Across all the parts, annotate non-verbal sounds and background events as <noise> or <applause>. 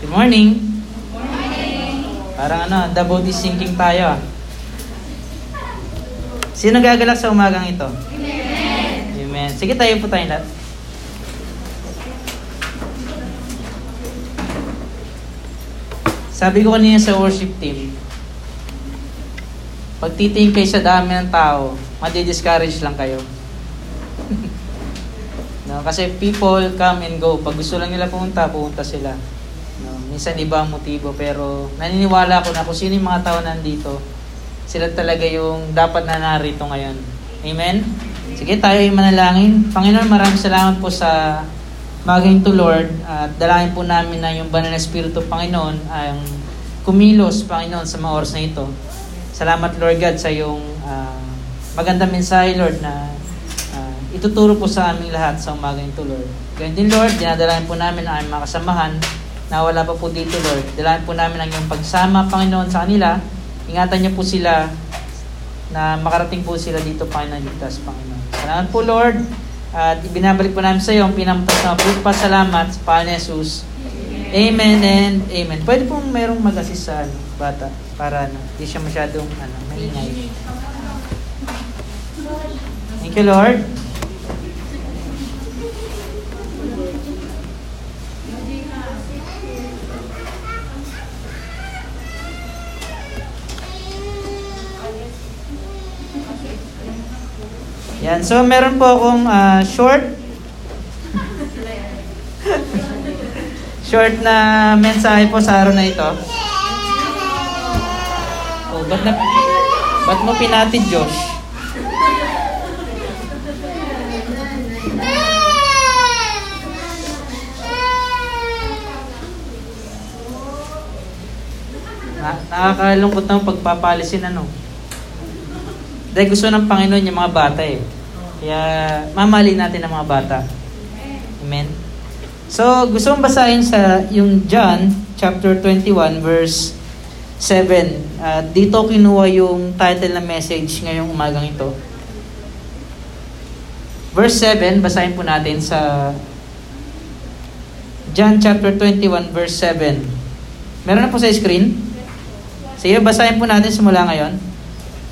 Good morning. Parang ano, the boat is sinking tayo. ah. Sino gagalak sa umagang ito? Amen. Amen. Sige, tayo po tayong lahat. Sabi ko kanina sa worship team, pag titingin kayo sa dami ng tao, madi-discourage lang kayo. <laughs> no, kasi people come and go. Pag gusto lang nila pumunta, pumunta sila. Minsan iba ang motibo, pero naniniwala ako na kung sino yung mga tao nandito, sila talaga yung dapat na narito ngayon. Amen? Sige, tayo yung manalangin. Panginoon, maraming salamat po sa maging to Lord at dalangin po namin na yung banal na Espiritu, Panginoon, ang kumilos, Panginoon, sa mga oras na ito. Salamat, Lord God, sa iyong ah, magandang mensahe, Lord, na ah, ituturo po sa aming lahat sa umaga ito, Lord. Ganyan din, Lord, dinadalayan po namin ang mga kasamahan na wala pa po dito, Lord. Dalayan po namin ang iyong pagsama, Panginoon, sa kanila. Ingatan niyo po sila na makarating po sila dito, Panginoon, ligtas, Panginoon. Salamat po, Lord. At ibinabalik po namin sa iyo ang pinamatas na po pasalamat sa Panginoon Jesus. Amen and amen. Pwede pong merong mag-assist sa ano, bata para ano, hindi siya masyadong ano, maingay. Thank you, Lord. Yan. So, meron po akong ah, short short na mensahe po sa araw na ito. Oh, ba't, na, ba't mo pinatid, Josh? Na, nakakalungkot ng pagpapalisin ano. Dahil gusto ng Panginoon yung mga bata eh. Kaya mamali natin ang mga bata. Amen. So, gusto mong basahin sa yung John chapter 21 verse 7. At dito kinuha yung title ng message ngayong umagang ito. Verse 7, basahin po natin sa John chapter 21 verse 7. Meron na po sa screen? Sige, basahin po natin simula ngayon.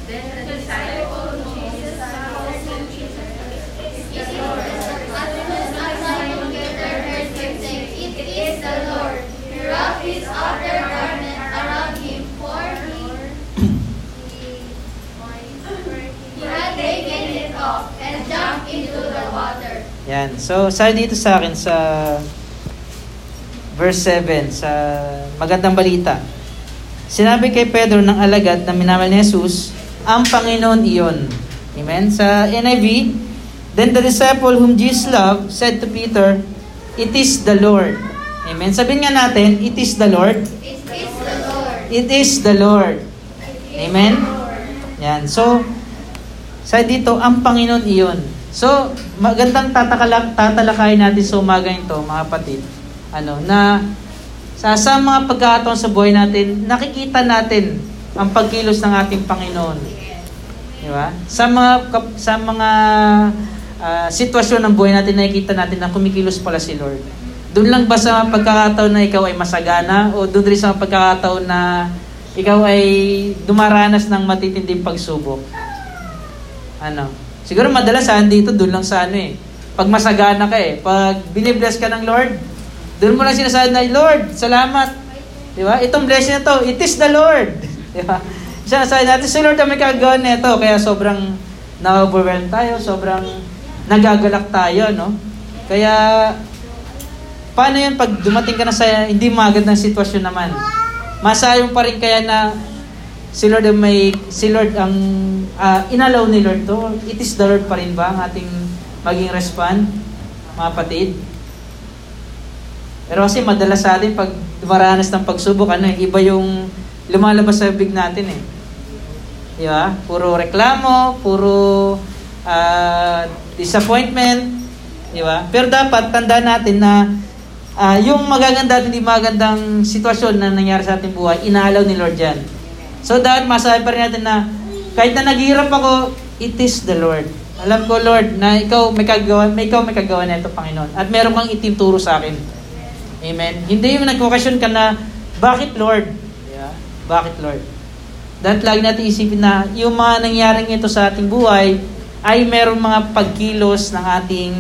Then the disciple of Jesus answered Jesus, It is Lord. As soon as Simon Peter heard him say, It is the Lord, he wrapped his outer garment around him, for he, he had taken it off and jumped into the water. Yan. So, sa dito sa akin sa verse 7 sa magandang balita. Sinabi kay Pedro ng alagad na minamahal ni Jesus, ang Panginoon iyon. Amen. Sa NIV, Then the disciple whom Jesus loved said to Peter, It is the Lord. Amen. Sabihin nga natin, It is the Lord. It is the Lord. It is the Lord. Amen? Yan. So, sa dito, ang Panginoon iyon. So, magandang tatakala, tatalakayin natin sa umaga ito, mga kapatid. Ano, na sa, sa mga pagkakataon sa buhay natin, nakikita natin ang pagkilos ng ating Panginoon. Di ba? Sa mga, sa mga ah, sitwasyon ng buhay natin, nakikita natin na kumikilos pala si Lord. Doon lang ba sa pagkakataon na ikaw ay masagana o doon rin sa pagkakataon na ikaw ay dumaranas ng matitinding pagsubok? Ano? Siguro madalasan dito doon lang sa ano eh. Pag masagana ka eh, pag binibless ka ng Lord, doon mo lang sinasabi na, Lord, salamat. Di ba? Itong blessing na to, it is the Lord. <laughs> Di ba? Sinasabi natin, si Lord ang may kagawin nito. Kaya sobrang na-overwhelm tayo, sobrang nagagalak tayo, no? Kaya, paano yun pag dumating ka na sa hindi magandang sitwasyon naman? Masayong pa rin kaya na si Lord ang may, si Lord ang ah, inalaw ni Lord to. It is the Lord pa rin ba ang ating maging respond, mga patid? Pero kasi madalas sa atin pag dumaranas ng pagsubok, ano, eh, iba yung lumalabas sa bibig natin eh. Di ba? Puro reklamo, puro ah, disappointment, di ba? Pero dapat tandaan natin na ah, yung magaganda at hindi magandang sitwasyon na nangyari sa ating buhay, inaalaw ni Lord yan. So pa rin natin na kahit na naghihirap ako, it is the Lord. Alam ko, Lord, na ikaw may kagawa, may ikaw may kagawa na ito, Panginoon. At meron kang itinuturo sa akin. Amen? Hindi yung nagkokasyon ka na, bakit Lord? Yeah. Bakit Lord? Dahil lagi natin isipin na yung mga nangyaring ito sa ating buhay ay meron mga pagkilos ng ating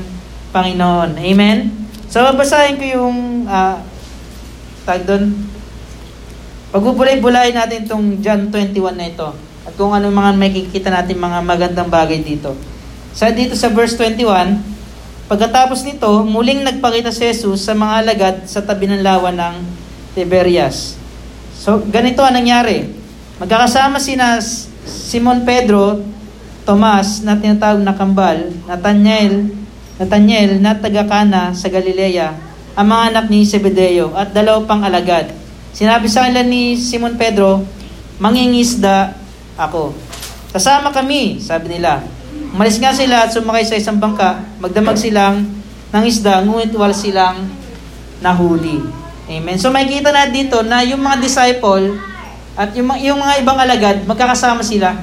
Panginoon. Amen? So, babasahin ko yung uh, tag doon. Pagbubulay-bulay natin itong John 21 na ito. At kung ano mga makikita natin mga magandang bagay dito. Sa dito sa verse 21, Pagkatapos nito, muling nagpakita si Jesus sa mga alagad sa tabi ng lawa ng Tiberias. So, ganito ang nangyari. Magkakasama sina Simon Pedro, Tomas na tinatawag na kambal, Nathaniel, Nathaniel na taga Cana sa Galilea, ang mga anak ni Zebedeo at dalaw pang alagad. Sinabi sa kanila ni Simon Pedro, mangingisda ako. Kasama kami, sabi nila. Umalis nga sila at sumakay sa isang bangka, magdamag silang ng isda, ngunit wala silang nahuli. Amen. So makikita na dito na yung mga disciple at yung, yung mga ibang alagad, magkakasama sila.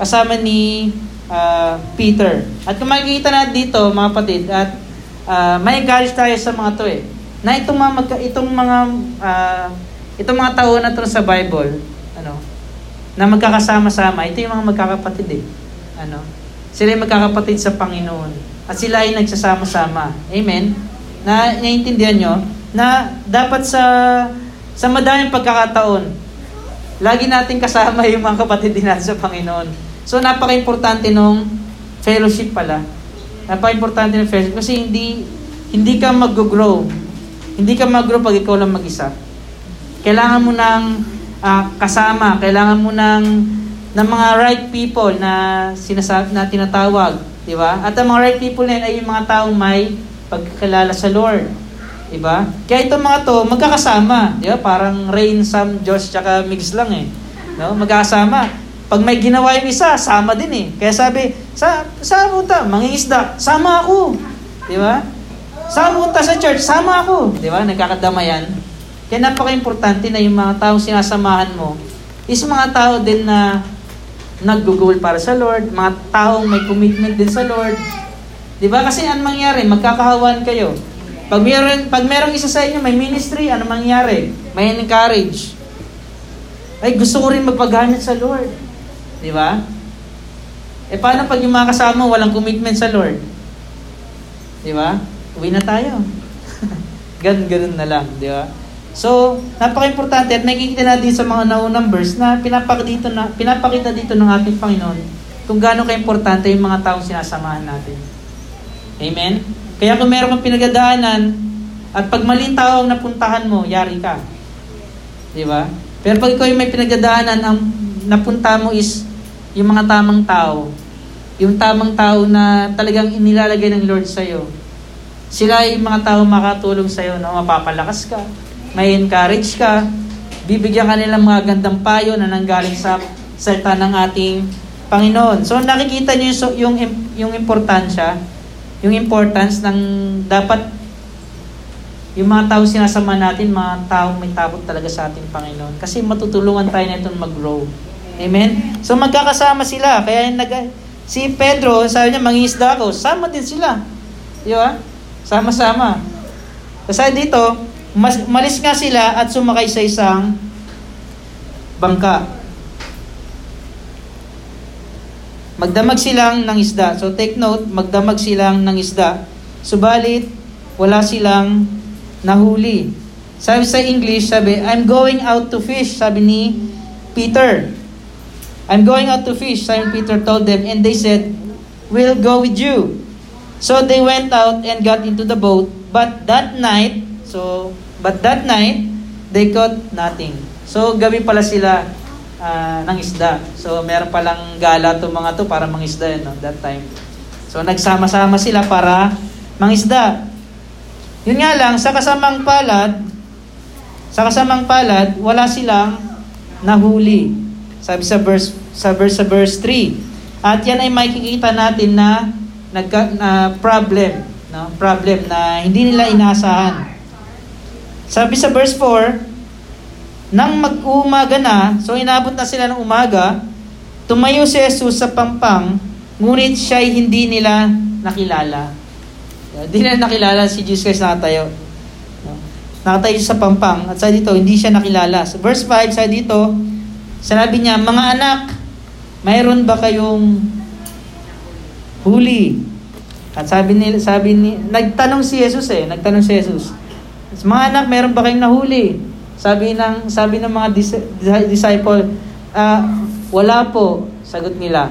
Kasama ni uh, Peter. At kung makikita na dito, mga patid, at uh, may encourage tayo sa mga to eh, na itong mga, itong mga, uh, itong mga tao na to sa Bible, ano, na magkakasama-sama, ito yung mga magkakapatid eh. Ano, sila ay magkakapatid sa Panginoon. At sila ay nagsasama-sama. Amen? Na naiintindihan nyo na dapat sa sa madaming pagkakataon, lagi natin kasama yung mga kapatid din natin sa Panginoon. So napaka-importante nung fellowship pala. Napaka-importante ng fellowship kasi hindi hindi ka mag-grow. Hindi ka mag-grow pag ikaw lang mag-isa. Kailangan mo ng uh, kasama, kailangan mo ng ng mga right people na sinasab na tinatawag, di ba? At ang mga right people na yun ay yung mga taong may pagkakilala sa Lord. Di ba? Kaya itong mga to, magkakasama. Di ba? Parang Rain, Sam, Josh, tsaka Migs lang eh. No? Magkakasama. Pag may ginawa yung isa, sama din eh. Kaya sabi, sa, saan punta? Mangingisda, sama ako. Di ba? Saan punta sa church? Sama ako. Di ba? Nagkakadamayan. Kaya napaka-importante na yung mga taong sinasamahan mo is mga tao din na nag-goal para sa Lord, mga taong may commitment din sa Lord. 'Di ba? Kasi ano mangyari? Magkakahawan kayo. Pag meron pag merong isa sa inyo may ministry, ano mangyari? May encourage. Ay, gusto ko rin magpagamit sa Lord. 'Di ba? Eh paano pag yung mga kasama walang commitment sa Lord? 'Di ba? Uwi na tayo. <laughs> ganun ganun na lang, 'di ba? So, napaka-importante at nakikita natin sa mga naunang verse na pinapakita dito, na, pinapakita dito ng ating Panginoon kung gaano ka-importante yung mga taong sinasamahan natin. Amen? Kaya kung meron kang pinagadaanan at pag maling tao ang napuntahan mo, yari ka. Di ba? Pero pag ikaw yung may pinagadaanan, ang napunta mo is yung mga tamang tao. Yung tamang tao na talagang inilalagay ng Lord sa'yo. Sila yung mga tao makatulong sa'yo na mapapalakas ka, may encourage ka, bibigyan ka nilang mga gandang payo na nanggaling sa salita ng ating Panginoon. So nakikita niyo yung, yung, yung importansya, yung importance ng dapat yung mga tao sinasama natin, mga tao may takot talaga sa ating Panginoon. Kasi matutulungan tayo na itong mag-grow. Amen? So magkakasama sila. Kaya nag, si Pedro, sabi niya, mangingisda ako. Sama din sila. Di ba? Sama-sama. Kasi dito, mas, malis nga sila at sumakay sa isang bangka. Magdamag silang ng isda. So take note, magdamag silang ng isda. Subalit, wala silang nahuli. Sabi sa English, sabi, I'm going out to fish, sabi ni Peter. I'm going out to fish, Simon Peter told them, and they said, We'll go with you. So they went out and got into the boat, but that night, So, but that night, they caught nothing. So, gabi pala sila uh, ng isda. So, meron palang gala to mga to para mangisda yun, no, that time. So, nagsama-sama sila para mangisda. Yun nga lang, sa kasamang palad, sa kasamang palad, wala silang nahuli. Sabi sa verse sa verse sa verse 3. At yan ay makikita natin na nagka, na problem, no? Problem na hindi nila inaasahan. Sabi sa verse 4, nang mag-umaga na, so inabot na sila ng umaga, tumayo si Jesus sa pampang, ngunit siya ay hindi nila nakilala. Hindi nila nakilala si Jesus Christ na tayo. nakatayo siya sa pampang. At sa dito, hindi siya nakilala. Sa verse 5, sa dito, sinabi niya, Mga anak, mayroon ba kayong huli? At sabi ni, sabi ni, nagtanong si Jesus eh, nagtanong si Jesus. Mga anak, mayroon ba kayong nahuli? Sabi ng, sabi ng mga dis- disciple, ah, wala po, sagot nila.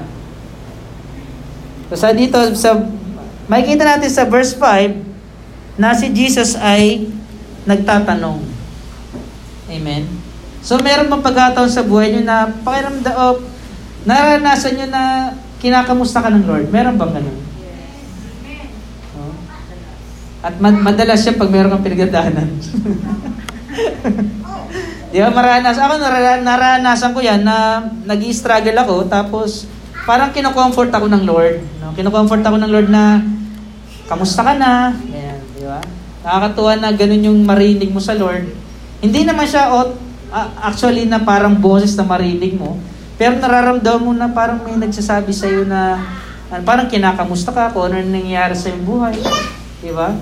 So sa dito, sa, makikita natin sa verse 5, na si Jesus ay nagtatanong. Amen? So meron bang pagkataon sa buhay nyo na pakiramda o naranasan nyo na kinakamusta ka ng Lord? Meron bang ganun? At mad- madalas siya pag meron kang pinagdadaanan. <laughs> Di ba maranas? Ako nara- naranasan ko yan na nag struggle ako tapos parang kinocomfort ako ng Lord. No? Kinocomfort ako ng Lord na kamusta ka na? Ayan, di ba? Nakakatuwa na ganun yung marinig mo sa Lord. Hindi naman siya uh, actually na parang boses na marinig mo. Pero nararamdaman mo na parang may nagsasabi sa iyo na uh, parang kinakamusta ka kung ano nangyayari sa iyong buhay. Di ba?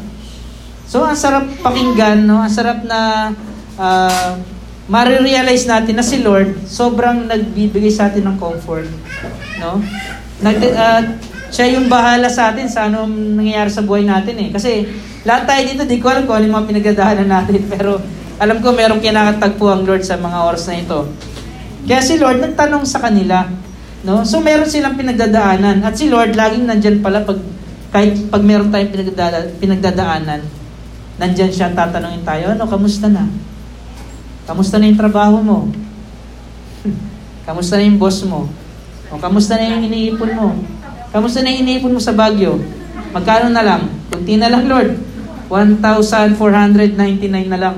So, ang sarap pakinggan, no? Ang sarap na uh, marirealize natin na si Lord sobrang nagbibigay sa atin ng comfort. No? Nag, uh, siya yung bahala sa atin sa anong nangyayari sa buhay natin eh. Kasi lahat tayo dito, di ko alam kung ano yung mga pinagdadaanan natin. <laughs> Pero alam ko merong kinakatagpo ang Lord sa mga oras na ito. Kaya si Lord nagtanong sa kanila. No? So meron silang pinagdadaanan. At si Lord laging nandyan pala pag, kahit pag meron tayong pinagdada, pinagdadaanan, nandyan siya, tatanungin tayo, ano, kamusta na? Kamusta na yung trabaho mo? <laughs> kamusta na yung boss mo? O kamusta na yung iniipon mo? Kamusta na yung iniipon mo sa Baguio? Magkano na lang? Kunti na lang, Lord. 1,499 na lang.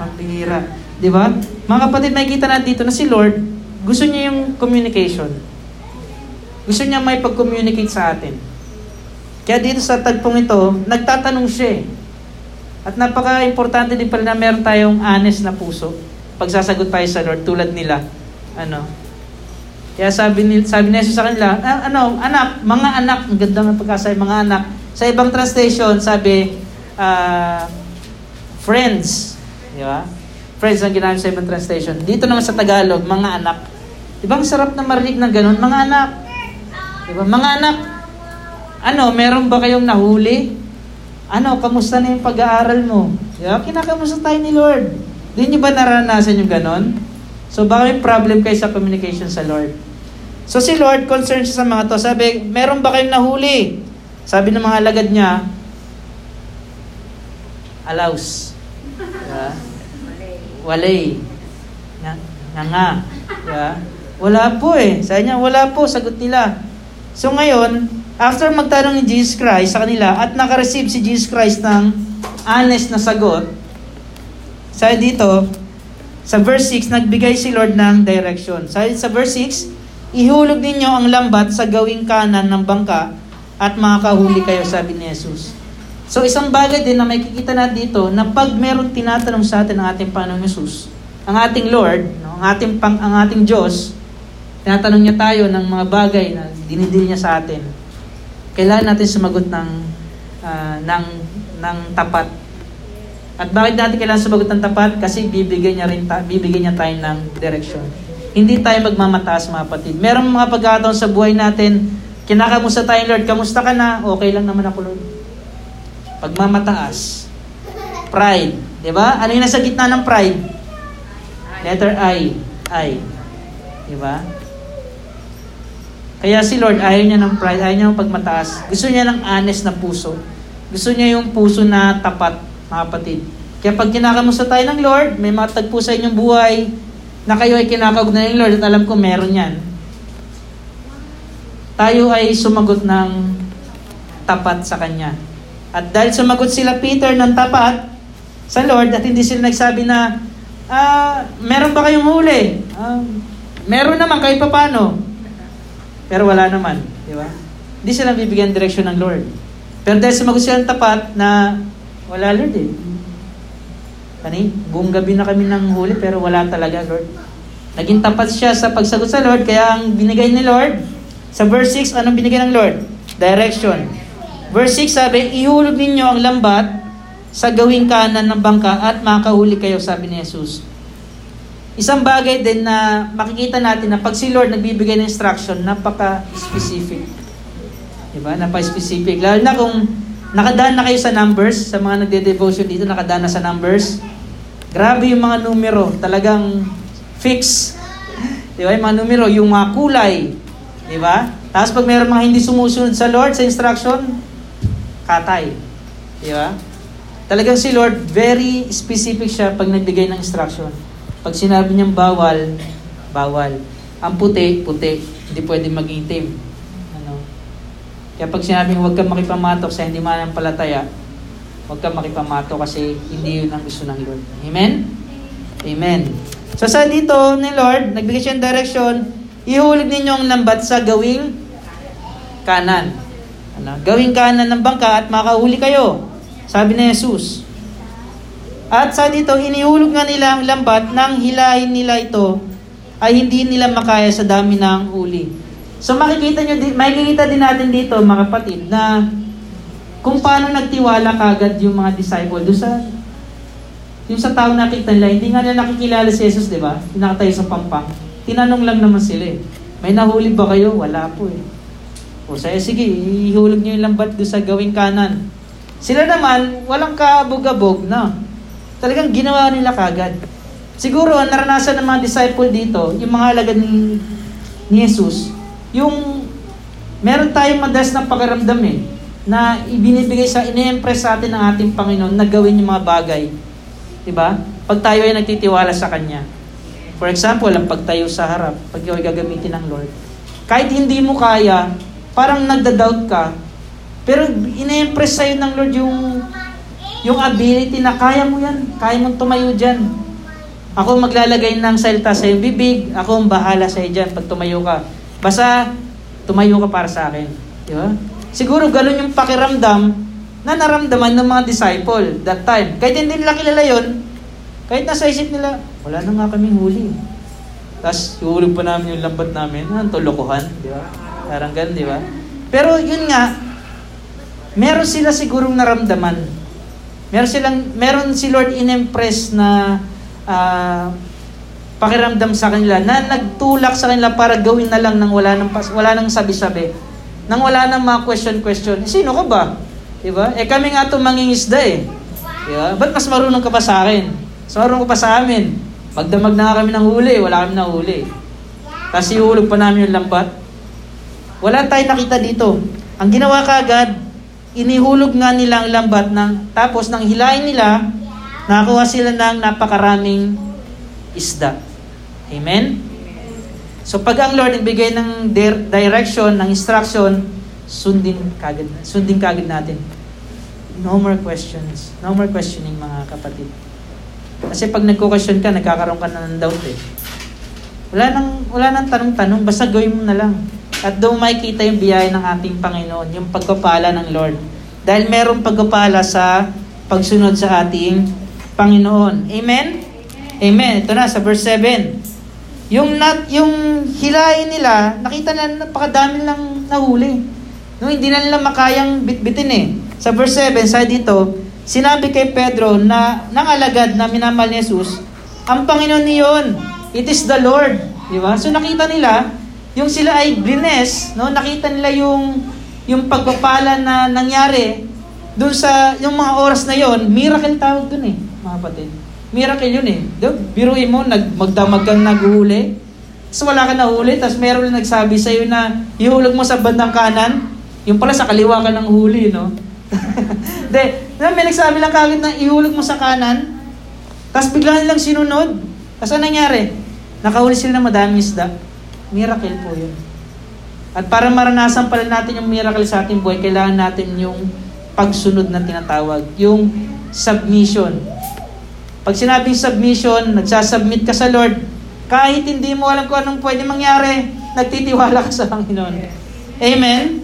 Ang bihira. Di ba? Mga kapatid, makikita natin dito na si Lord, gusto niya yung communication. Gusto niya may pag-communicate sa atin. Kaya dito sa tagpong ito, nagtatanong siya eh. At napaka-importante din pala na meron tayong honest na puso. Pagsasagot tayo sa Lord tulad nila. Ano? Kaya sabi ni sabi ni sa kanila, ah, ano, anak, mga anak, ang ganda ng pagkasabi, mga anak. Sa ibang translation, sabi, uh, friends. Di ba? Friends ang ginamit sa ibang translation. Dito naman sa Tagalog, mga anak. Di sarap na marinig ng ganun? Mga anak. Di ba? Mga anak, ano, meron ba kayong nahuli? Ano, kamusta na yung pag-aaral mo? Di ba? Kinakamusta tayo ni Lord. Di nyo ba naranasan yung ganon? So baka may problem kayo sa communication sa Lord. So si Lord, concerned siya sa mga to. Sabi, meron ba kayong nahuli? Sabi ng mga alagad niya, allows. Yeah. Walay. Nga, nga nga. Yeah. Wala po eh. Sabi niya, wala po. Sagot nila. So ngayon, after magtanong ni Jesus Christ sa kanila at nakareceive si Jesus Christ ng honest na sagot, sabi dito, sa verse 6, nagbigay si Lord ng direction. Sabi sa verse 6, Ihulog ninyo ang lambat sa gawing kanan ng bangka at makakahuli kayo, sabi ni Jesus. So isang bagay din na may kikita na dito na pag meron tinatanong sa atin ng ating Panginoong Jesus, ang ating Lord, no, ang ating pang, ang ating Diyos, tinatanong niya tayo ng mga bagay na dinidil niya sa atin. Kailangan natin sumagot ng uh, ng ng tapat. At bakit natin kailangan sumagot ng tapat? Kasi bibigyan niya rin ta- bibigyan niya tayo ng direction. Hindi tayo magmamataas mga kapatid. Merong mga pagkakataon sa buhay natin, kinakamusta tayo Lord, kamusta ka na? Okay lang naman ako Lord. Pagmamataas. Pride. Ba? Ano yung nasa gitna ng pride? Letter I. I. Di ba? Kaya si Lord, ayaw niya ng pride, ayaw niya ng pagmataas. Gusto niya ng honest na puso. Gusto niya yung puso na tapat, mga kapatid. Kaya pag kinakamusta tayo ng Lord, may matagpo sa inyong buhay, na kayo ay kinakaugnay ng Lord at alam ko meron yan. Tayo ay sumagot ng tapat sa Kanya. At dahil sumagot sila Peter ng tapat sa Lord at hindi sila nagsabi na, ah, meron ba kayong huli? Ah, meron naman kahit papano. Pero wala naman. Di ba? Hindi sila bibigyan direksyon ng Lord. Pero dahil sumagot sila ng tapat na wala Lord eh. Kani, buong gabi na kami nang huli pero wala talaga, Lord. Naging tapat siya sa pagsagot sa Lord, kaya ang binigay ni Lord, sa verse 6, anong binigay ng Lord? Direction. Verse 6 sabi, ihulog ninyo ang lambat sa gawing kanan ng bangka at makahuli kayo, sabi ni Jesus. Isang bagay din na makikita natin na pag si Lord nagbibigay ng instruction, napaka-specific. Diba? Napaka-specific. Lalo na kung nakadaan na kayo sa numbers, sa mga nagde-devotion dito, nakadaan na sa numbers. Grabe yung mga numero. Talagang fix. <laughs> Diba? Yung mga numero, yung mga kulay. Diba? Tapos pag mayroong mga hindi sumusunod sa Lord, sa instruction, katay. Diba? Talagang si Lord, very specific siya pag nagbigay ng instruction. Pag sinabi niyang bawal, bawal. Ang puti, puti. Hindi pwede maging itim. Ano? Kaya pag sinabi huwag kang makipamatok sa hindi manampalataya, huwag kang makipamatok kasi hindi yun ang gusto ng Lord. Amen? Amen. So sa dito ni Lord, nagbigay siya ng direction, ihulog ninyo ang lambat sa gawing kanan. Ano? Gawing kanan ng bangka at makahuli kayo. Sabi ni Jesus. At sa dito, inihulog nga nila ang lambat nang hilahin nila ito ay hindi nila makaya sa dami ng huli. So makikita nyo, makikita din natin dito mga kapatid na kung paano nagtiwala kagad yung mga disciple doon sa yung sa tao nakita nila, hindi nga nila nakikilala si Jesus, di ba? Pinakatay sa pampang. Tinanong lang naman sila eh. May nahuli ba kayo? Wala po eh. O saya, sige, ihulog nyo yung lambat doon sa gawing kanan. Sila naman, walang kabog-abog na. Talagang ginawa nila kagad. Siguro, ang naranasan ng mga disciple dito, yung mga alagad ni, ni Jesus, yung meron tayong madalas na pakiramdam eh, na ibinibigay sa, ine-impress sa atin ng ating Panginoon na gawin yung mga bagay. Diba? Pag tayo ay nagtitiwala sa Kanya. For example, ang pagtayo sa harap, pag ay gagamitin ng Lord. Kahit hindi mo kaya, parang nagda-doubt ka, pero ina-impress sa'yo ng Lord yung, yung ability na kaya mo yan. Kaya mong tumayo dyan. Ako maglalagay ng salita sa iyong bibig. Ako ang bahala sa iyo dyan pag tumayo ka. Basta, tumayo ka para sa akin. Di ba? Siguro ganun yung pakiramdam na naramdaman ng mga disciple that time. Kahit hindi nila kilala yon, kahit nasa isip nila, wala na nga kaming huli. Tapos, ihulog pa namin yung lambat namin. Ang tulokohan, di ba? Parang ganun, di ba? Pero yun nga, meron sila sigurong naramdaman. Meron silang meron si Lord in-impress na uh, pakiramdam sa kanila na nagtulak sa kanila para gawin na lang nang wala nang wala nang sabi-sabi. Nang wala nang mga question-question. Sino ka ba? 'Di ba? Eh kami nga 'tong mangingisda eh. 'Di ba? Ba't mas marunong ka pa sa akin? Mas marunong ka pa sa amin. Pagdamag na kami ng huli, wala kami ng huli. Tapos ihulog pa namin yung lambat. Wala tayong nakita dito. Ang ginawa kagad, inihulog nga nila ang lambat ng, tapos nang hilahin nila, nakakuha sila ng napakaraming isda. Amen? So pag ang Lord nagbigay ng direction, ng instruction, sundin kagad, sundin kagad natin. No more questions. No more questioning mga kapatid. Kasi pag nagko-question ka, nagkakaroon ka na ng doubt eh. Wala nang, wala nang tanong-tanong, basta gawin mo na lang. At doon makikita yung biyaya ng ating Panginoon, yung pagpapala ng Lord. Dahil merong pagpapala sa pagsunod sa ating Panginoon. Amen? Amen. Ito na sa verse 7. Yung nat yung hilahin nila, nakita na napakadami lang nahuli. No, hindi na nila makayang bitbitin eh. Sa verse 7, sa dito, sinabi kay Pedro na nangalagad na minamahal ni Jesus, ang Panginoon niyon, it is the Lord. Di ba? So nakita nila, yung sila ay blines, no? Nakita nila yung yung pagpapala na nangyari doon sa yung mga oras na yon, miracle tawag doon eh, mga kapatid. Miracle yun eh. Diba? Biruin mo, nag, magdamag kang naghuli. Tapos wala ka nahuli, tapos meron na nagsabi sa iyo na ihulog mo sa bandang kanan, yung pala sa kaliwa ka ng huli, no? <laughs> De, may nagsabi lang kagad na ihulog mo sa kanan, tapos bigla nilang sinunod. Tapos ano nangyari? Nakahuli sila ng madaming isda. Miracle po yun. At para maranasan pala natin yung miracle sa ating buhay, kailangan natin yung pagsunod na tinatawag. Yung submission. Pag sinabing submission, nagsasubmit ka sa Lord, kahit hindi mo alam kung anong pwede mangyari, nagtitiwala ka sa Panginoon. Amen?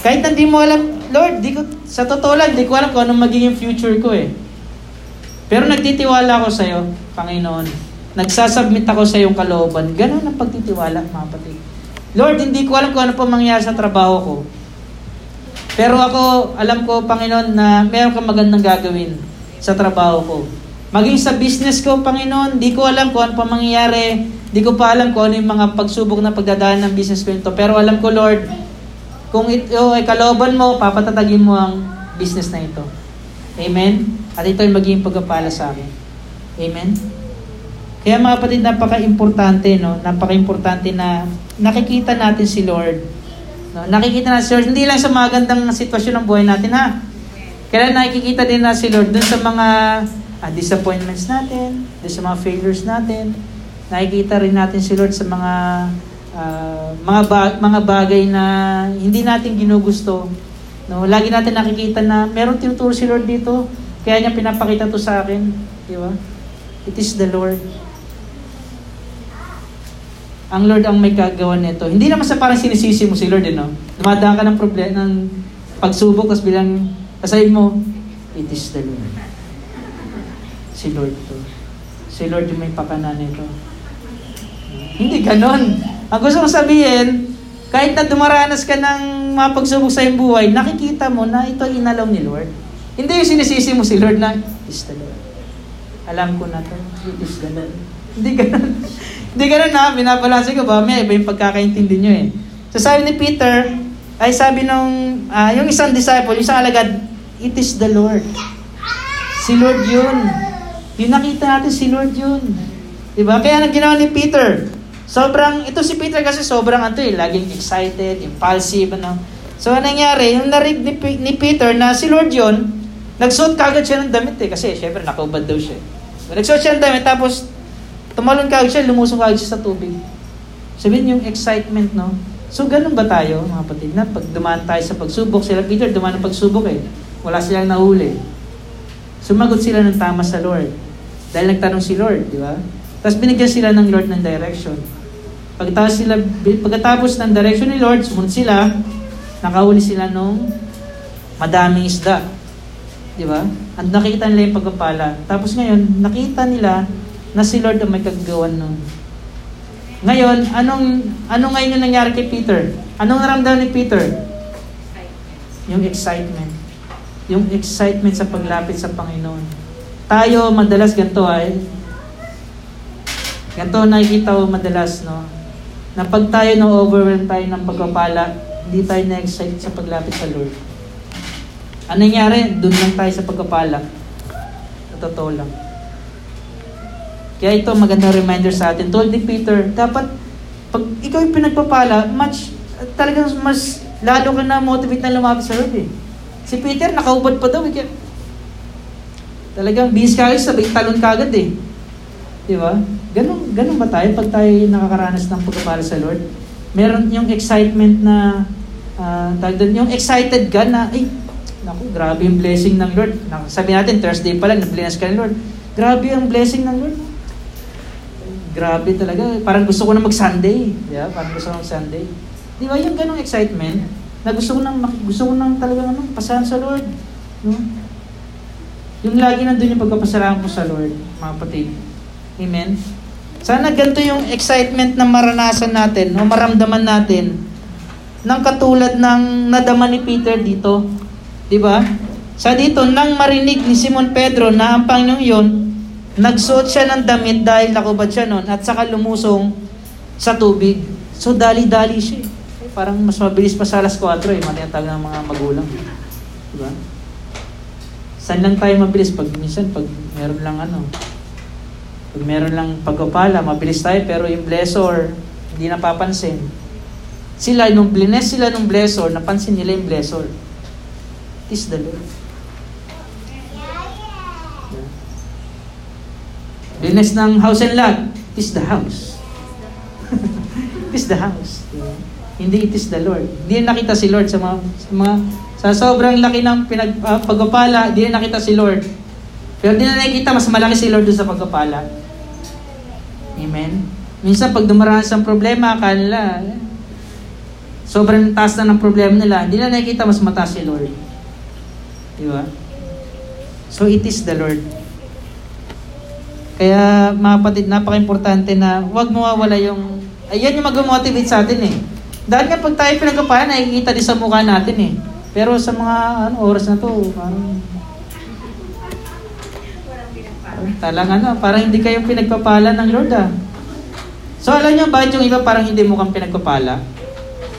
Kahit hindi mo alam, Lord, di ko, sa totoo lang, di ko alam kung anong magiging future ko eh. Pero nagtitiwala ako sa iyo, Panginoon nagsasubmit ako sa iyong kalooban. Ganun ang pagtitiwala, mga kapatid. Lord, hindi ko alam kung ano pa mangyayari sa trabaho ko. Pero ako, alam ko, Panginoon, na meron kang magandang gagawin sa trabaho ko. Maging sa business ko, Panginoon, di ko alam kung ano pa mangyayari. Di ko pa alam kung ano yung mga pagsubok na pagdadaan ng business ko ito. Pero alam ko, Lord, kung ito ay kalooban mo, papatatagin mo ang business na ito. Amen? At ito ay magiging pagkapala sa akin. Amen? Kaya mga kapatid, napaka-importante, no? Napaka-importante na nakikita natin si Lord. No? Nakikita natin si Lord, hindi lang sa mga gandang sitwasyon ng buhay natin, ha? Kaya nakikita din na si Lord dun sa mga ah, disappointments natin, dun sa mga failures natin. Nakikita rin natin si Lord sa mga ah, mga ba- mga bagay na hindi natin ginugusto. No, lagi natin nakikita na meron tinuturo si Lord dito. Kaya niya pinapakita to sa akin, di ba? It is the Lord. Ang Lord ang may kagawa nito. Hindi naman sa parang sinisisi mo si Lord, eh, no? Dumadaan ka ng problema, ng pagsubok, tapos bilang kasayin mo, it is the Lord. Si Lord to. Si Lord yung may pakana nito. Hindi ganon. Ang gusto kong sabihin, kahit na dumaranas ka ng mga pagsubok sa iyong buhay, nakikita mo na ito inalaw ni Lord. Hindi yung sinisisi mo si Lord na, it is the Lord. Alam ko na to, it is the Lord. Hindi ganon. Hindi ganon na, binabalansin ko ba, may iba yung pagkakaintindi nyo eh. So sabi ni Peter, ay sabi nung, ah, yung isang disciple, yung isang alagad, it is the Lord. Si Lord yun. Yung nakita natin, si Lord yun. Diba? Kaya nang ginawa ni Peter, sobrang, ito si Peter kasi sobrang ano eh, laging excited, impulsive, ano. So, anong nangyari, yung narig ni, ni Peter na si Lord yun, nagsuot kagad siya ng damit eh, kasi syempre nakaubad daw siya. So, nagsuot siya ng damit, tapos tumalon kagad siya, lumusong kagad siya sa tubig. Sabihin yung excitement, no? So, ganun ba tayo, mga kapatid, na pag dumaan tayo sa pagsubok, sila Peter, dumaan ng pagsubok eh. Wala silang nahuli. Sumagot sila ng tama sa Lord. Dahil nagtanong si Lord, di ba? Tapos binigyan sila ng Lord ng direction. Pagkatapos, sila, pagkatapos ng direction ni Lord, sumunod sila, nakahuli sila nung madaming isda. Di ba? At nakita nila yung pagpapala. Tapos ngayon, nakita nila na si Lord ang may kagagawan nun. Ngayon, anong ano ngayon yung nangyari kay Peter? Anong naramdaman ni Peter? Yung excitement. Yung excitement sa paglapit sa Panginoon. Tayo madalas ganito ay ganito nakikita ko madalas no na pag tayo na overwhelm tayo ng pagpapala, hindi tayo na-excite sa paglapit sa Lord. Ano nangyari? Doon lang tayo sa pagpapala. Totoo lang. Kaya ito magandang reminder sa atin. Told ni Peter, dapat pag ikaw yung pinagpapala, much, talagang mas lalo ka na motivate na lumapit sa Lord eh. Si Peter, nakaubad pa daw. Eh. Kaya, talagang bis ka sabay talon ka agad eh. Di ba? Ganun, ganun ba tayo pag tayo nakakaranas ng pagpapala sa Lord? Meron yung excitement na, uh, doon, yung excited ka na, ay, naku, grabe yung blessing ng Lord. Sabi natin, Thursday pa lang, nag-bless ka ng Lord. Grabe ang blessing ng Lord. Grabe talaga. Parang gusto ko na mag-Sunday. Yeah, parang gusto ko mag-Sunday. Di ba yung ganong excitement na gusto ko nang, gusto ko nang talaga ano, pasahan sa Lord. No? Yung lagi nandun yung pagpapasalamat mo sa Lord, mga kapatid. Amen? Sana ganito yung excitement na maranasan natin o maramdaman natin ng katulad ng nadama ni Peter dito. Di ba? Sa dito, nang marinig ni Simon Pedro na ang Panginoon yun, nagsuot siya ng damit dahil nakubad siya noon at saka lumusong sa tubig. So dali-dali siya. Eh, parang mas mabilis pa sa alas 4 eh, matinatag ng mga magulang. Di ba? Saan lang tayo mabilis? Pag minsan, pag meron lang ano, pag meron lang pagkapala, mabilis tayo, pero yung blessor, hindi napapansin. Sila, nung blines sila nung blessor, napansin nila yung blessor. It is the Lord. Blines ng house and lot, is the house. <laughs> it is the house. Hindi it is the Lord. Hindi nakita si Lord sa mga, sa, mga, sa sobrang laki ng pinag, uh, pagpapala, hindi nakita si Lord. Pero di na nakikita, mas malaki si Lord doon sa pagkapala. Amen? Minsan, pag dumaranas ang problema, akala, sobrang taas na ng problema nila, hindi na nakikita, mas mataas si Lord. Di ba? So, it is the Lord. Kaya, mga kapatid, napaka-importante na huwag mawawala yung, ayan yung mag-motivate sa atin eh. Dahil nga pag tayo pinagkapala, nakikita din sa mukha natin eh. Pero sa mga ano, oras na to, parang Talang ano, parang hindi kayo pinagpapala ng Lord ah. So alam nyo bakit yung iba parang hindi mo kang pinagpapala?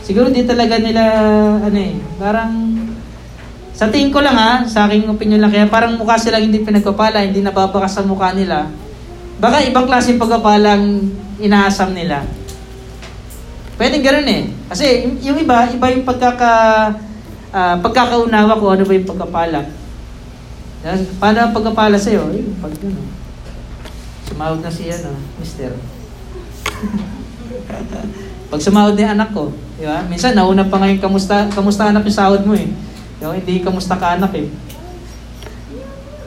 Siguro di talaga nila, ano eh, parang sa tingin ko lang ha, sa aking opinion lang, kaya parang mukha silang hindi pinagpapala, hindi nababakas sa mukha nila. Baka ibang klaseng pagpapalang inaasam nila. Pwedeng ganun eh. Kasi yung iba, iba yung pagkaka, uh, pagkakaunawa ko ano ba yung pagkapala. Paano ang pagkapala sa'yo? Eh, pag ano, sumahod na siya, no, mister. <laughs> pag sumahod yung anak ko, di ba? Minsan, nauna pa ngayon, kamusta, kamusta anak yung sahod mo eh. Di ba? Hindi kamusta ka anak eh.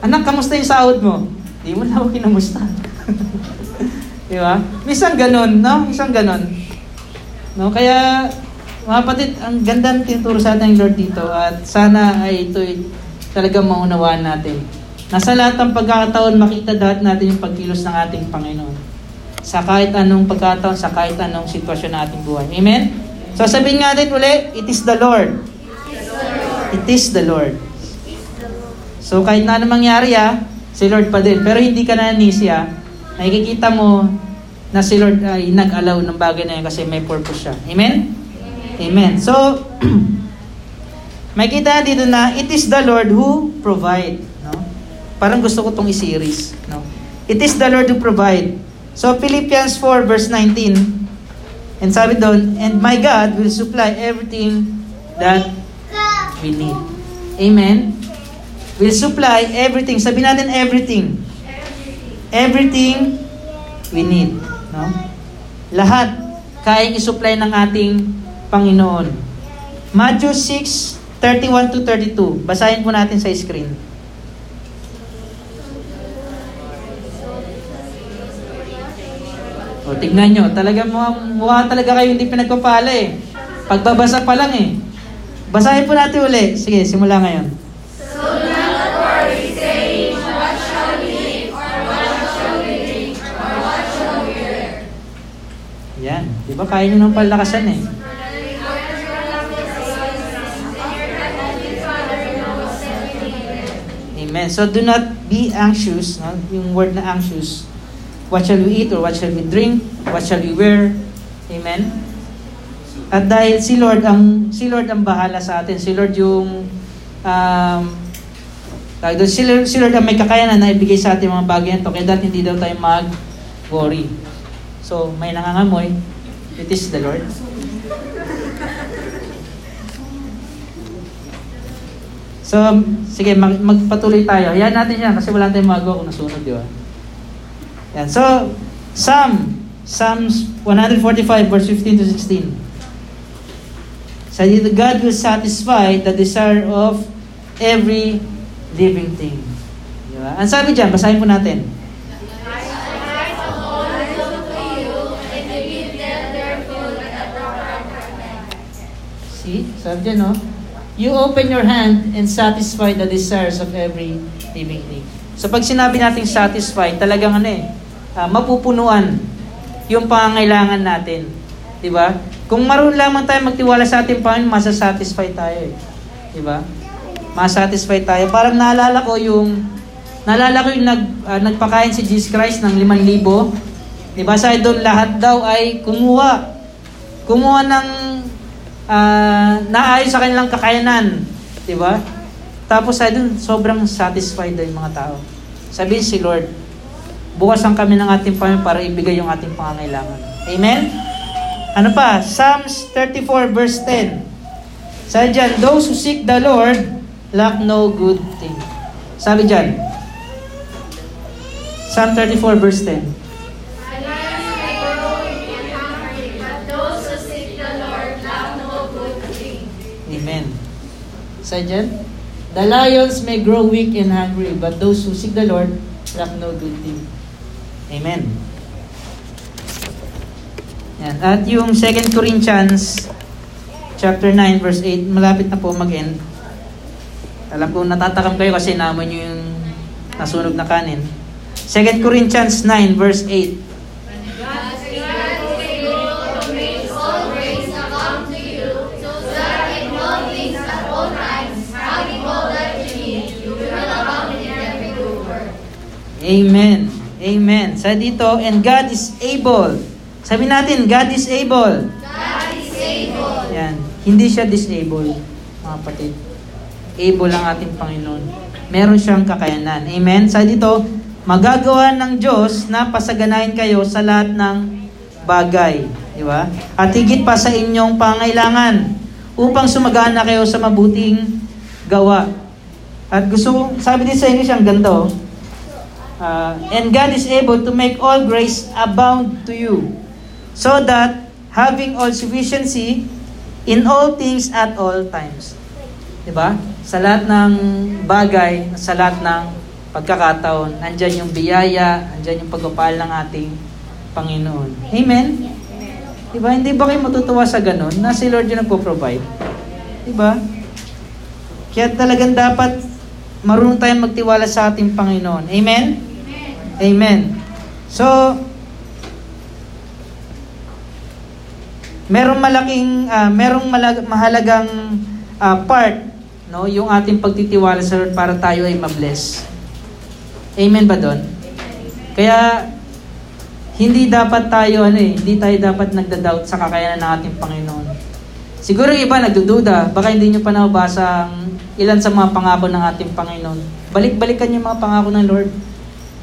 Anak, kamusta yung sahod mo? Di mo na ako kinamusta. <laughs> di ba? Minsan ganun, no? Minsan ganun. No? Kaya, mga kapatid, ang ganda ng tinuturo sa atin ng Lord dito at sana ay ito talagang maunawaan natin. Nasa lahat ng pagkakataon, makita lahat natin yung pagkilos ng ating Panginoon. Sa kahit anong pagkakataon, sa kahit anong sitwasyon ng ating buhay. Amen? So sabihin nga din uli, it is the Lord. It is the Lord. So kahit na anong mangyari ah, si Lord pa din. Pero hindi ka na nanisi ah. Nakikita mo na si Lord ay nag-allow ng bagay na yun kasi may purpose siya. Amen? Amen. So, <clears throat> May kita dito na it is the Lord who provide, no? Parang gusto ko tong i-series, no? It is the Lord who provide. So Philippians 4 verse 19. And sabi doon, and my God will supply everything that we need. Amen. Will supply everything. Sabi natin everything. Everything we need, no? Lahat kayang i-supply ng ating Panginoon. Matthew 6 31 to 32. Basahin po natin sa screen. O, tignan nyo. Talaga mukha, mukha talaga kayo hindi pinagpapala eh. Pagbabasa pa lang eh. Basahin po natin uli. Sige, simula ngayon. So Di ba kaya nyo ng palakasan eh. Amen. So do not be anxious, no? yung word na anxious. What shall we eat or what shall we drink? What shall we wear? Amen. At dahil si Lord ang si Lord ang bahala sa atin. Si Lord yung um, doon, si, Lord, si Lord ang may kakayanan na ibigay sa atin mga bagay ito. Kaya dahil hindi daw tayo mag-worry. So, may nangangamoy. It is the Lord. So, sige, mag, magpatuloy tayo. Yan natin yan kasi wala tayong magawa kung nasunod, di ba? Yan. So, Psalm, Psalms 145 verse 15 to 16. Said God will satisfy the desire of every living thing. Di ba? Ang sabi dyan, basahin po natin. See? Sabi dyan, no? You open your hand and satisfy the desires of every living thing. So pag sinabi nating satisfy, talagang ano eh, uh, mapupunuan yung pangangailangan natin. Di ba? Kung marunong lamang tayo magtiwala sa ating Panginoon, masasatisfy tayo eh. Di ba? Masasatisfy tayo. Parang naalala ko yung naalala ko yung nag, uh, nagpakain si Jesus Christ ng 5,000. Di ba? Sa doon lahat daw ay kumuha. Kumuha ng uh, naayos sa kanilang kakayanan. Di ba? Tapos ay dun, sobrang satisfied daw yung mga tao. Sabihin si Lord, bukas ang kami ng ating Panginoon para ibigay yung ating pangangailangan. Amen? Ano pa? Psalms 34 verse 10. Sabi dyan, those who seek the Lord lack no good thing. Sabi dyan, Psalm 34 verse 10. Sa dyan? The lions may grow weak and hungry, but those who seek the Lord lack no good thing. Amen. Yan. At yung 2 Corinthians chapter 9 verse 8, malapit na po mag-end. Alam ko natatakam kayo kasi naman yung nasunog na kanin. 2 Corinthians 9 verse 8. Amen. Amen. Sa dito, and God is able. Sabi natin, God is able. God is able. Yan. Hindi siya disabled, mga kapatid. Able ang ating Panginoon. Meron siyang kakayanan. Amen? Sa dito, magagawa ng Diyos na pasaganahin kayo sa lahat ng bagay. Di ba? At higit pa sa inyong pangailangan upang sumagana kayo sa mabuting gawa. At gusto sabi din sa English, ang ganda oh. Uh, and God is able to make all grace abound to you, so that having all sufficiency in all things at all times. 'Di ba? Sa lahat ng bagay, sa lahat ng pagkakataon, nandiyan yung biyaya, nandiyan yung pagpapal ng ating Panginoon. Amen? 'Di ba? Hindi ba kayo matutuwa sa ganun na si Lord yung nagpo-provide? 'Di ba? Kaya talagang dapat marunong tayong magtiwala sa ating Panginoon. Amen? Amen. So, merong malaking, uh, merong malag- mahalagang uh, part, no, yung ating pagtitiwala sa Lord para tayo ay mabless. Amen ba doon? Kaya, hindi dapat tayo, ano eh, hindi tayo dapat nagda-doubt sa kakayanan ng ating Panginoon. Siguro yung iba nagdududa, baka hindi nyo pa nabasa ang ilan sa mga pangako ng ating Panginoon. Balik-balikan yung mga pangako ng Lord.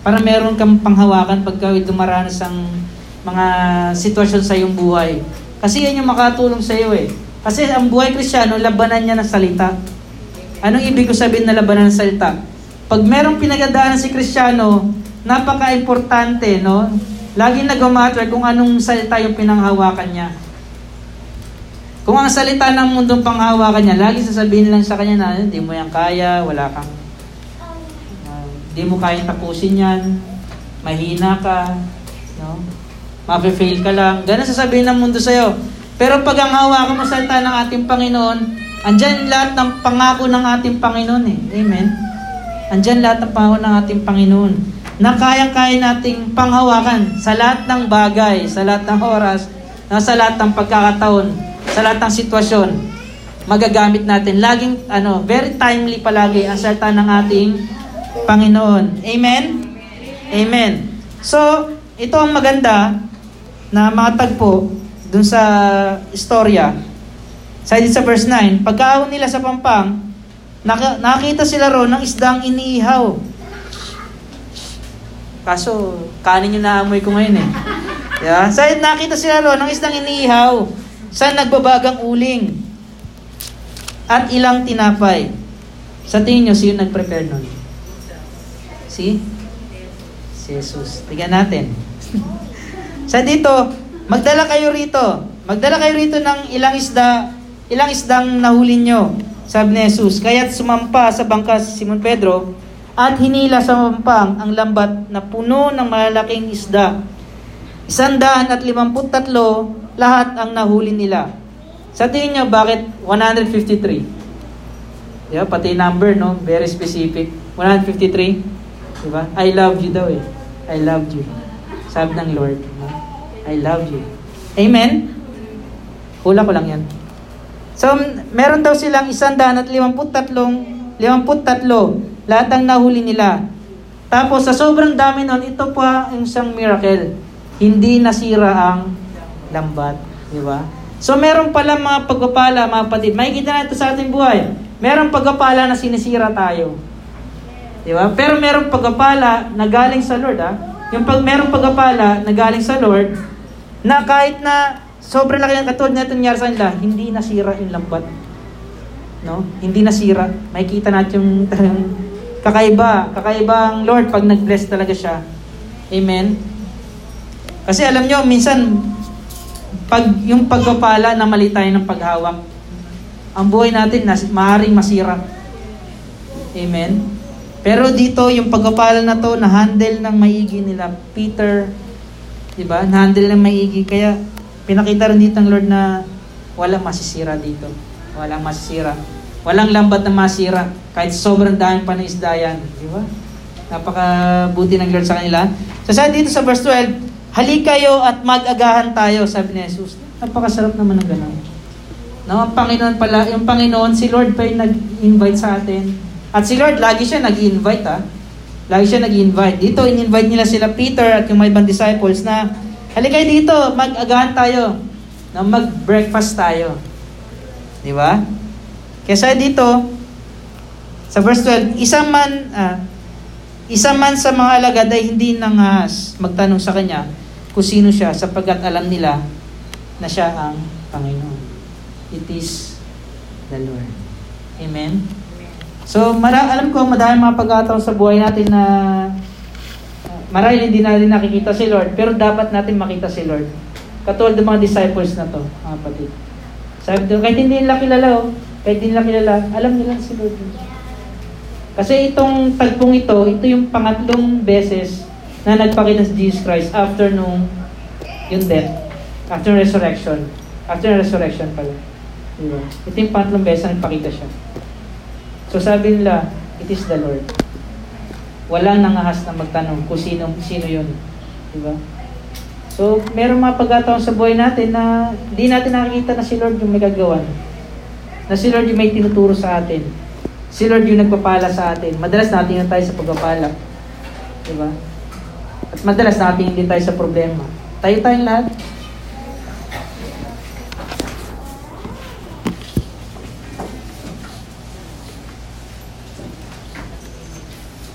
Para meron kang panghawakan pagka dumaranas ang mga sitwasyon sa iyong buhay. Kasi yan yung makatulong sa iyo eh. Kasi ang buhay kristyano, labanan niya ng salita. Anong ibig ko sabihin na labanan ng salita? Pag merong pinagandaan si kristyano, napaka-importante, no? Laging nag-matter kung anong salita yung pinanghawakan niya. Kung ang salita ng mundong panghawakan niya, lagi sasabihin lang sa kanya na, hindi mo yan kaya, wala kang, hindi mo kayang tapusin yan, mahina ka, no? Mafe-fail ka lang. Ganun sasabihin ng mundo sa'yo. Pero pag ang hawakan mo salita ng ating Panginoon, andyan lahat ng pangako ng ating Panginoon eh. Amen? Andyan lahat ng pangako ng ating Panginoon na kayang-kaya nating panghawakan sa lahat ng bagay, sa lahat ng oras, sa lahat ng pagkakataon, sa lahat ng sitwasyon, magagamit natin. Laging, ano, very timely palagi ang salita ng ating Panginoon. Amen? Amen. So, ito ang maganda na matagpo dun sa istorya. Sa sa verse 9, pagkaahon nila sa pampang, nakita sila ron ng isdang iniihaw. Kaso, kanin yung naamoy ko ngayon eh. Yeah? Sa nakita sila ron ng isdang iniihaw sa nagbabagang uling at ilang tinapay. Sa tingin nyo, sino nag-prepare nun? Si? Si Jesus. Tignan natin. <laughs> sa dito, magdala kayo rito. Magdala kayo rito ng ilang isda, ilang isdang nahuli nyo. Sabi ni Jesus, kaya't sumampa sa bangka si Simon Pedro at hinila sa mampang ang lambat na puno ng malalaking isda. Isandaan at limamput tatlo, lahat ang nahuli nila. Sa tingin nyo, bakit 153? Diba? Pati number, no? Very specific. 153. Diba? I love you daw eh. I love you. Sabi ng Lord. No? I love you. Amen? Hula ko lang yan. So, meron daw silang isandaan at limamput tatlong, limamput tatlo, lahat ang nahuli nila. Tapos, sa sobrang dami nun, ito pa yung isang miracle. Hindi nasira ang lambat. Di ba? So, meron pala mga pagpapala, mga patid. Makikita na ito sa ating buhay. Meron pagpapala na sinisira tayo. Di ba? Pero meron pagpapala na galing sa Lord, ha? Yung pag merong pagpapala na galing sa Lord, na kahit na sobrang laki ng katulad na ito nangyari sa kanila, hindi nasira yung lambat. No? Hindi nasira. Makikita natin yung <laughs> kakaiba. Kakaiba ang Lord pag nag-bless talaga siya. Amen? Kasi alam nyo, minsan, pag yung pagpapala na mali tayo ng paghawak, ang buhay natin nas, maaaring masira. Amen? Pero dito, yung pagpapala na to, na-handle ng maigi nila, Peter, di ba? Na-handle ng maigi. Kaya, pinakita rin dito ng Lord na walang masisira dito. Walang masisira. Walang lambat na masira. Kahit sobrang dami pa ng isda yan. Di ba? Napakabuti ng Lord sa kanila. So, sa dito sa verse 12, Halik kayo at mag-agahan tayo, sabi ni Jesus. Napakasarap naman ng ganun. No, ang Panginoon pala, yung Panginoon, si Lord pa yung nag-invite sa atin. At si Lord, lagi siya nag-invite ha. Lagi siya nag-invite. Dito, in-invite nila sila Peter at yung mga ibang disciples na, halikay dito, mag-agahan tayo. Na mag-breakfast tayo. Di ba? Kaya dito, sa verse 12, isang man, ah, isang man sa mga alagad ay hindi nangahas magtanong sa kanya kung sino siya sapagkat alam nila na siya ang Panginoon. It is the Lord. Amen? So, mara alam ko, madami mga pagkataon sa buhay natin na marahil hindi natin nakikita si Lord, pero dapat natin makita si Lord. Katulad ng mga disciples na to, mga kapatid. Sabi doon, kahit hindi nila kilala, oh, kahit hindi nila kilala, alam nila si Lord. Kasi itong tagpong ito, ito yung pangatlong beses na nagpakita si Jesus Christ after nung yung death, after resurrection. After resurrection pala. Diba? Ito yung pangatlong beses na nagpakita siya. So sabi nila, it is the Lord. Walang nangahas na magtanong kung sino, sino yun. Diba? So, meron mga pagkataon sa buhay natin na hindi natin nakikita na si Lord yung may gagawan. Na si Lord yung may tinuturo sa atin. Si Lord yung nagpapala sa atin. Madalas natin tayo sa pagpapala. Diba? At madalas natin din tayo sa problema. Tayo tayong lahat.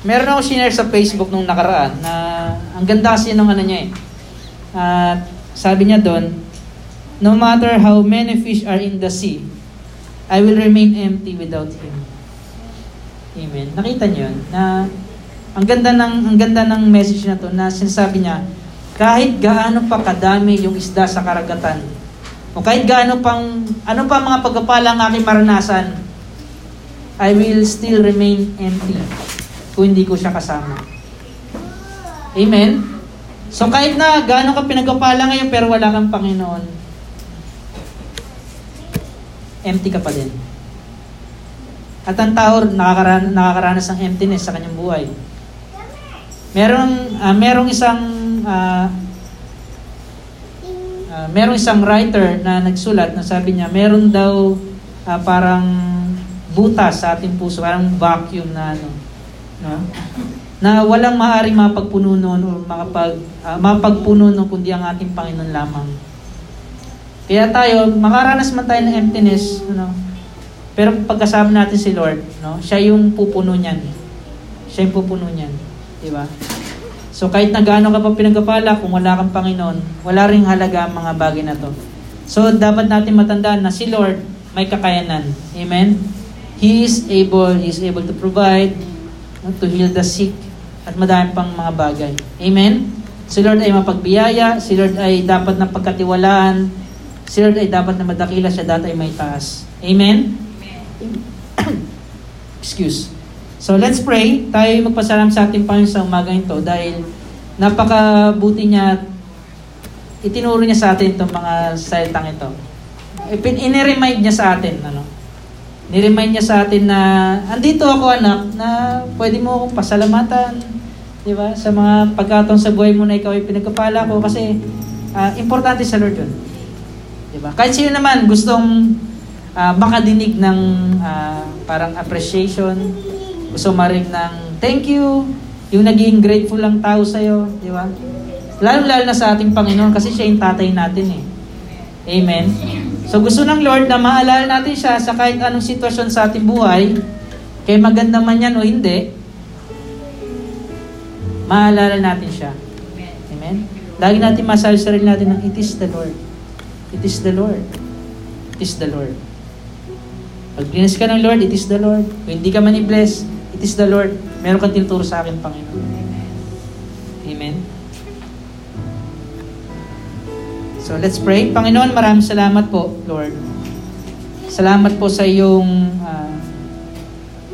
Meron ako sinare sa Facebook nung nakaraan na ang ganda kasi nung ano niya eh. At sabi niya doon, No matter how many fish are in the sea, I will remain empty without Him. Amen. Nakita niyo yun? Na ang ganda ng ang ganda ng message na to na sinasabi niya, kahit gaano pa kadami yung isda sa karagatan, o kahit gaano pang ano pa mga pagpapala ang aking maranasan, I will still remain empty kung hindi ko siya kasama. Amen? So kahit na gaano ka pinagpapala ngayon pero wala kang Panginoon, empty ka pa din. At ang tao nakakaran, nakakaranas ng emptiness sa kanyang buhay. Merong uh, merong isang uh, uh, merong isang writer na nagsulat na sabi niya, meron daw uh, parang butas sa ating puso, parang vacuum na ano, no? na walang maaaring mapagpuno noon o makapag, uh, mapagpuno noon kundi ang ating Panginoon lamang. Kaya tayo, makaranas man tayo ng emptiness, ano, pero pagkasama natin si Lord, no, siya yung pupuno niyan. Siya yung pupuno niyan. Di ba? So kahit na gaano ka pa pinagkapala, kung wala kang Panginoon, wala ring halaga ang mga bagay na to. So dapat natin matandaan na si Lord may kakayanan. Amen? He is able, He is able to provide, to heal the sick, at madami pang mga bagay. Amen? Si Lord ay mapagbiyaya, si Lord ay dapat na pagkatiwalaan, si Lord ay dapat na madakila, siya dapat ay may taas. Amen? <clears throat> Excuse. So let's pray. Tayo magpasalam sa ating Panginoon sa umaga ito dahil napakabuti niya itinuro niya sa atin itong mga salitang ito. Iniremind niya sa atin. Ano? Niremind niya sa atin na andito ako anak na pwede mo akong pasalamatan di ba? sa mga pagkataon sa buhay mo na ikaw ay pinagkapala ko kasi uh, importante sa Lord yun. Di ba? Kahit sino naman gustong uh, makadinig ng uh, parang appreciation, gusto marinig ng thank you, yung naging grateful lang tao sa'yo, di ba? Lalo-lalo na sa ating Panginoon kasi siya yung tatay natin eh. Amen? So gusto ng Lord na maalala natin siya sa kahit anong sitwasyon sa ating buhay, kaya maganda man yan o hindi, maalala natin siya. Amen? Lagi natin masabi sa natin na it is the Lord. It is the Lord. It is the Lord. Pag bless ka ng Lord, it is the Lord. Kung hindi ka man i-bless, It is the Lord. Meron kang tinuturo sa akin, Panginoon. So let's pray. Panginoon, maraming salamat po, Lord. Salamat po sa iyong uh,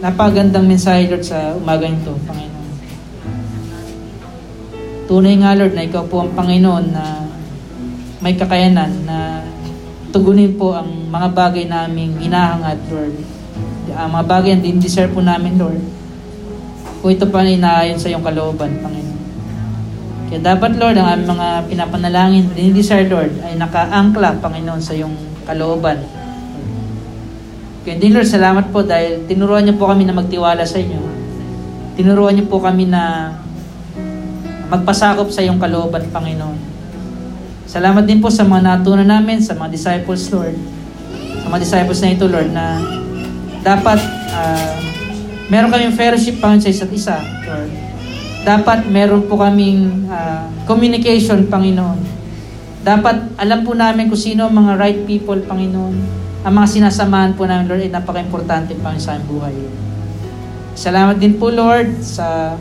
napagandang mensahe, Lord, sa umaga nito, Panginoon. Tunay nga, Lord, na ikaw po ang Panginoon na may kakayanan na tugunin po ang mga bagay naming hinahangad, Lord ang mga bagay na din-deserve po namin, Lord. Kung ito pa inaayon sa iyong kalooban, Panginoon. Kaya dapat, Lord, ang mga pinapanalangin, dinidesire, Lord, ay nakaangkla, Panginoon, sa iyong kalooban. Kaya din, Lord, salamat po dahil tinuruan niyo po kami na magtiwala sa inyo. tinuruan niyo po kami na magpasakop sa iyong kalooban, Panginoon. Salamat din po sa mga natunan namin, sa mga disciples, Lord. Sa mga disciples na ito, Lord, na dapat ah, meron kaming fellowship, Panginoon, sa isa't isa, Lord. Dapat meron po kaming ah, communication, Panginoon. Dapat alam po namin kung sino ang mga right people, Panginoon. Ang mga sinasamahan po namin, Lord, ay napaka-importante, Panginoon, sa aming buhay. Salamat din po, Lord, sa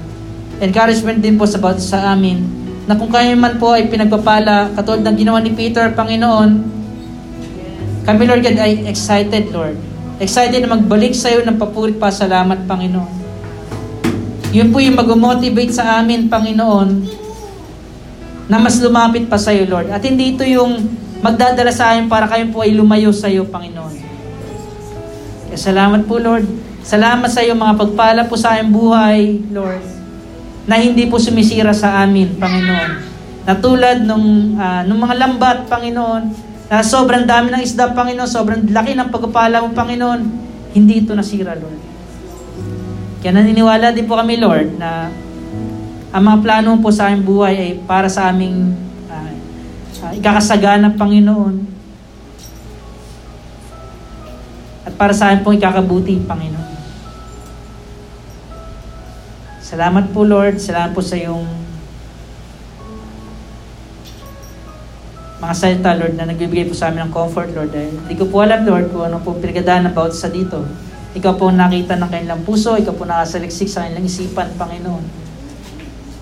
encouragement din po sa sa amin na kung kayo man po ay pinagpapala katulad ng ginawa ni Peter, Panginoon, kami, Lord God, ay excited, Lord. Excited na magbalik sa iyo ng papurit pa salamat, Panginoon. Yun po yung mag-motivate sa amin, Panginoon, na mas lumapit pa sa iyo, Lord. At hindi ito yung magdadala sa amin para kayo po ay lumayo sa iyo, Panginoon. Kaya salamat po, Lord. Salamat sa iyo mga pagpala po sa aming buhay, Lord, na hindi po sumisira sa amin, Panginoon. Na tulad nung, ah, nung mga lambat, Panginoon, na sobrang dami ng isda, Panginoon, sobrang laki ng pagpapala mo, Panginoon, hindi ito nasira, Lord. Kaya naniniwala din po kami, Lord, na ang mga plano po sa aming buhay ay para sa aming ah, ah, ikakasagana, Panginoon. At para sa amin pong ikakabuti, Panginoon. Salamat po, Lord. Salamat po sa iyong mga salita, Lord, na nagbibigay po sa amin ng comfort, Lord. Dahil hindi ko po alam, Lord, kung ano po pinagdaan bawat sa dito. Ikaw po nakita ng kanilang puso, ikaw po nakasaliksik sa kanilang isipan, Panginoon.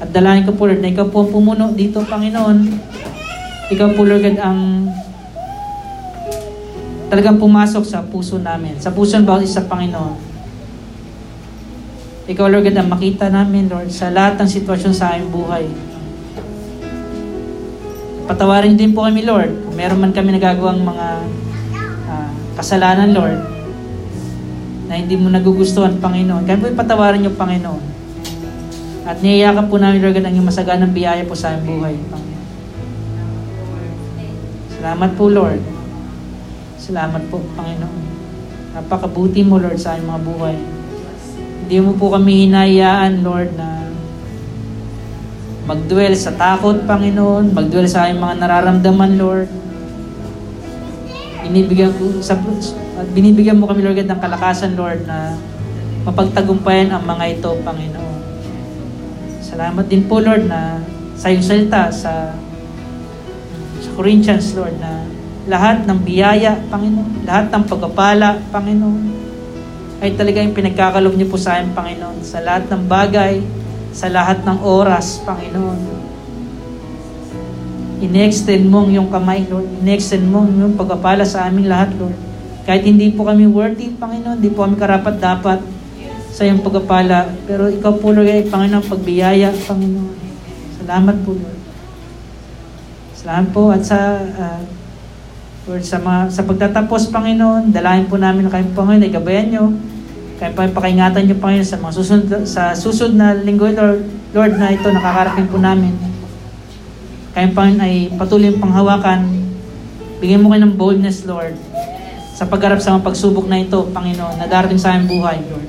At dalangin ko po, Lord, na ikaw po ang pumuno dito, Panginoon. Ikaw po, Lord, ang talagang pumasok sa puso namin, sa puso ng bawat isa, Panginoon. Ikaw, Lord God, ang makita namin, Lord, sa lahat ng sitwasyon sa aming buhay. Patawarin din po kami, Lord. Kung meron man kami nagagawang mga ah, kasalanan, Lord, na hindi mo nagugustuhan, Panginoon. Kaya po patawarin niyo, Panginoon. At niyayakap po namin, Lord, ang iyong masaganang biyaya po sa aming buhay, Panginoon. Salamat po, Lord. Salamat po, Panginoon. Napakabuti mo, Lord, sa aming mga buhay. Hindi mo po kami hinayaan, Lord, na magdwell sa takot, Panginoon, magdwell sa aming mga nararamdaman, Lord. Binibigyan ko sa binibigyan mo kami, Lord, God, ng kalakasan, Lord, na mapagtagumpayan ang mga ito, Panginoon. Salamat din po, Lord, na sa iyong salita, sa, sa Corinthians, Lord, na lahat ng biyaya, Panginoon, lahat ng pagpapala, Panginoon, ay talaga yung pinagkakalob niyo po sa amin, Panginoon, sa lahat ng bagay, sa lahat ng oras, Panginoon. In-extend mo ang iyong kamay, Lord. In-extend mo ang iyong pagpapala sa aming lahat, Lord. Kahit hindi po kami worthy, Panginoon, hindi po kami karapat-dapat sa iyong pagpapala. Pero ikaw po, Lord, ay Panginoon, pagbiyaya, Panginoon. Salamat po, Lord. Salamat po at sa ah, Lord, sa, mga, sa pagtatapos, Panginoon, dalahin po namin na kayo, Panginoon, ay gabayan nyo. Kaya pa pakaingatan nyo, Panginoon, sa mga susunod, sa susunod na linggo, Lord, Lord, na ito, nakakarapin po namin. Kaya, Panginoon, ay patuloy yung panghawakan. Bigyan mo kayo ng boldness, Lord, sa pagharap sa mga pagsubok na ito, Panginoon, na darating sa aming buhay, Lord.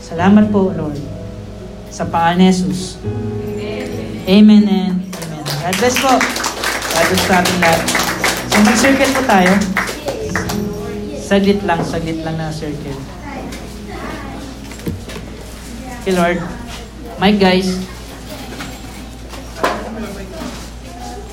Salamat po, Lord, sa ni Jesus. Amen and amen. God bless po. God bless sa ating lahat. So, mag-circle po tayo. Saglit lang, saglit lang na circle. Okay, Lord. Mike, guys.